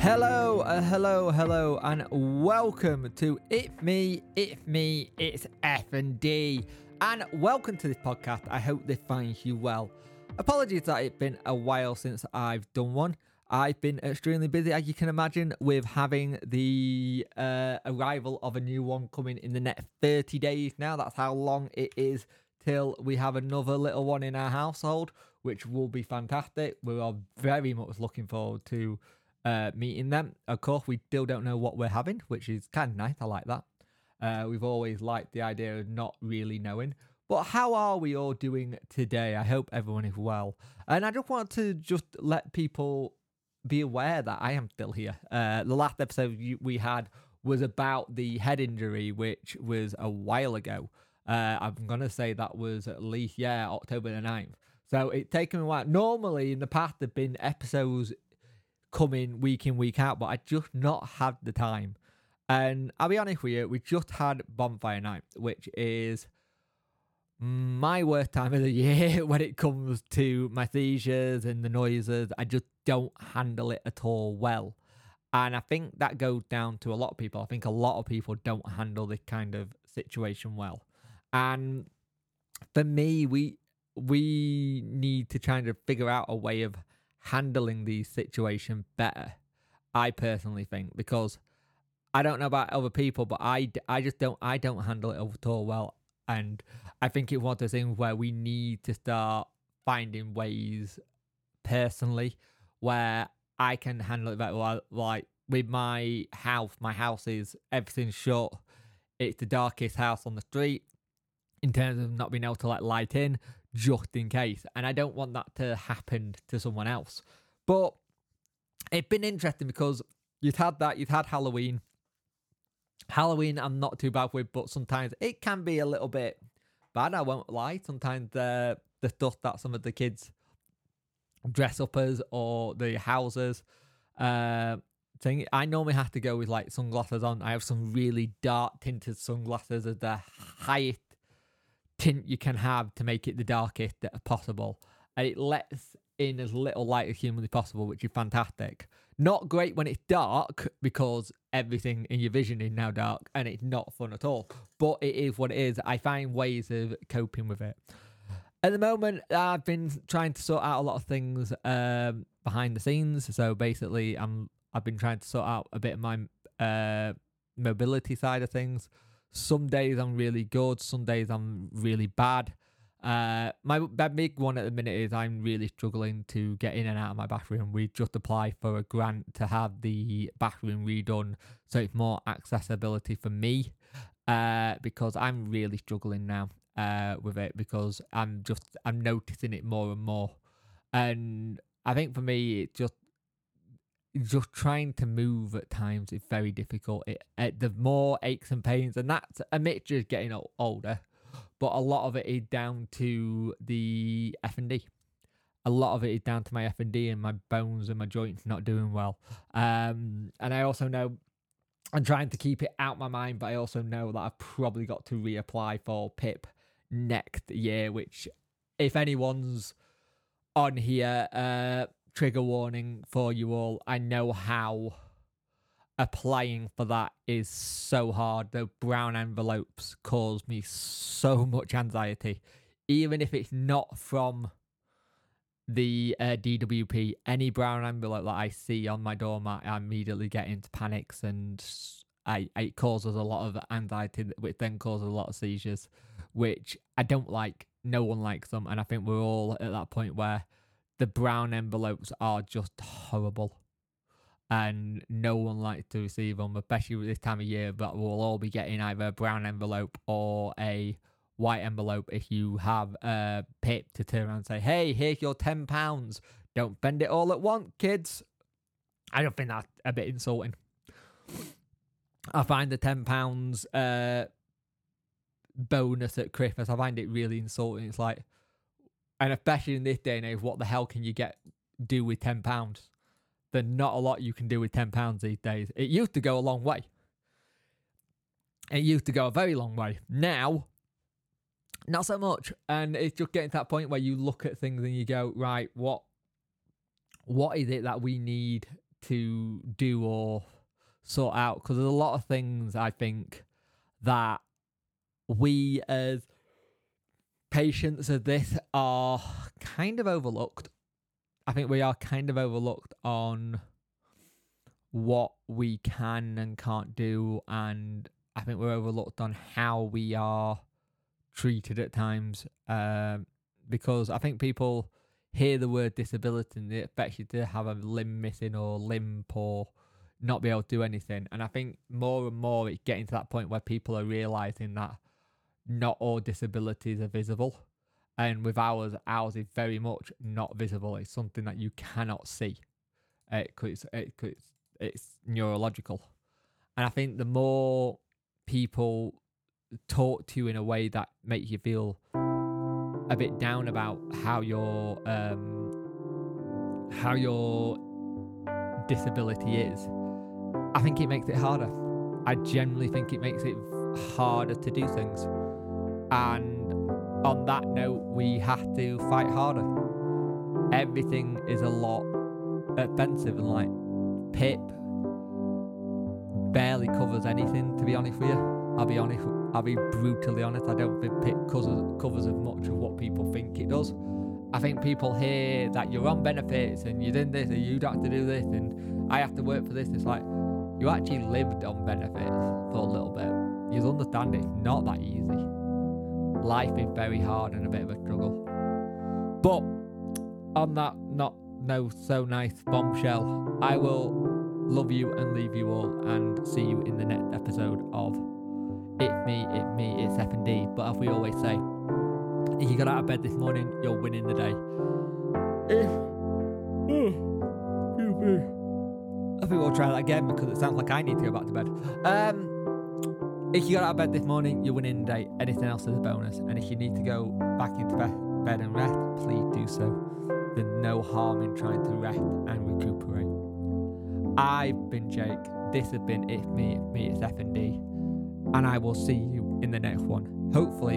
Hello, uh, hello, hello, and welcome to It's Me, It's Me, It's F and D, and welcome to this podcast. I hope this finds you well. Apologies that it's been a while since I've done one. I've been extremely busy, as you can imagine, with having the uh, arrival of a new one coming in the next 30 days now. That's how long it is till we have another little one in our household, which will be fantastic. We are very much looking forward to uh, meeting them. Of course, we still don't know what we're having, which is kind of nice. I like that. Uh, we've always liked the idea of not really knowing. But how are we all doing today? I hope everyone is well. And I just want to just let people be aware that I am still here. Uh, the last episode we had was about the head injury, which was a while ago. Uh, I'm going to say that was at least, yeah, October the 9th. So it's taken a while. Normally in the past, there have been episodes coming week in, week out, but I just not had the time. And I'll be honest with you, we just had Bonfire Night, which is my worst time of the year when it comes to my seizures and the noises. I just don't handle it at all well. And I think that goes down to a lot of people. I think a lot of people don't handle this kind of situation well. And for me, we we need to try to figure out a way of handling the situation better. I personally think because I don't know about other people, but I, I just don't I don't handle it at all well, and I think it's one of those things where we need to start finding ways personally where I can handle it better. Like with my house, my house is everything's shut. It's the darkest house on the street in terms of not being able to like light in just in case. And I don't want that to happen to someone else. But it's been interesting because you've had that, you've had Halloween. Halloween, I'm not too bad with, but sometimes it can be a little bit bad. I won't lie. Sometimes the the stuff that some of the kids dress up as or the houses uh, thing. I normally have to go with like sunglasses on. I have some really dark tinted sunglasses as the highest tint you can have to make it the darkest that possible. And it lets in as little light as humanly possible, which is fantastic. Not great when it's dark because everything in your vision is now dark and it's not fun at all. But it is what it is. I find ways of coping with it. At the moment, I've been trying to sort out a lot of things um, behind the scenes. So basically, I'm I've been trying to sort out a bit of my uh, mobility side of things. Some days I'm really good. Some days I'm really bad. Uh, my, big one at the minute is I'm really struggling to get in and out of my bathroom. We just applied for a grant to have the bathroom redone so it's more accessibility for me. Uh, because I'm really struggling now uh, with it because I'm just I'm noticing it more and more, and I think for me it just just trying to move at times is very difficult. It, it the more aches and pains, and that's a mixture of getting older, but a lot of it is down to the F and D. A lot of it is down to my F and D and my bones and my joints not doing well. Um, and I also know I'm trying to keep it out my mind, but I also know that I've probably got to reapply for PIP next year. Which, if anyone's on here, uh, trigger warning for you all. I know how applying for that is so hard. The brown envelopes cause me so much anxiety, even if it's not from the uh, DWP. Any brown envelope that I see on my doormat, I immediately get into panics and I, it causes a lot of anxiety, which then causes a lot of seizures, which I don't like. No one likes them, and I think we're all at that point where the brown envelopes are just horrible and no one likes to receive them, especially this time of year. But we'll all be getting either a brown envelope or a white envelope if you have a pip to turn around and say, "Hey, here's your ten pounds. Don't spend it all at once, kids." I don't think that's a bit insulting. I find the ten pounds uh, bonus at Christmas. I find it really insulting. It's like and especially in this day and age, what the hell can you get do with ten pounds? There's not a lot you can do with ten pounds these days. It used to go a long way. It used to go a very long way. Now, not so much. And it's just getting to that point where you look at things and you go, right, what what is it that we need to do or sort out because there's a lot of things I think that we as patients of this are kind of overlooked. I think we are kind of overlooked on what we can and can't do, and I think we're overlooked on how we are treated at times. Um, because I think people hear the word disability and it affects you to have a limb missing or limp or not be able to do anything. And I think more and more it's getting to that point where people are realizing that not all disabilities are visible. And with ours, ours is very much not visible. It's something that you cannot see. It, it's, it, it's, it's neurological. And I think the more people talk to you in a way that makes you feel a bit down about how your um, how your disability is, I think it makes it harder. I generally think it makes it harder to do things. And on that note, we have to fight harder. Everything is a lot offensive and like Pip barely covers anything to be honest with you. I'll be honest I'll be brutally honest, I don't think Pip covers, covers as much of what people think it does. I think people hear that you're on benefits and you're doing this and you don't have to do this and I have to work for this. It's like you actually lived on benefits for a little bit. You understand it's not that easy. Life is very hard and a bit of a struggle. But on that not no so nice bombshell, I will love you and leave you all and see you in the next episode of It's Me, It's Me, It's F and D. But as we always say, if you got out of bed this morning, you're winning the day. If I think we'll try that again because it sounds like I need to go back to bed. Um, if you got out of bed this morning, you're winning the day. Anything else is a bonus. And if you need to go back into bed, bed and rest, please do so. There's no harm in trying to rest and recuperate. I've been Jake. This has been If Me, Me, It's F and D. And I will see you in the next one. Hopefully,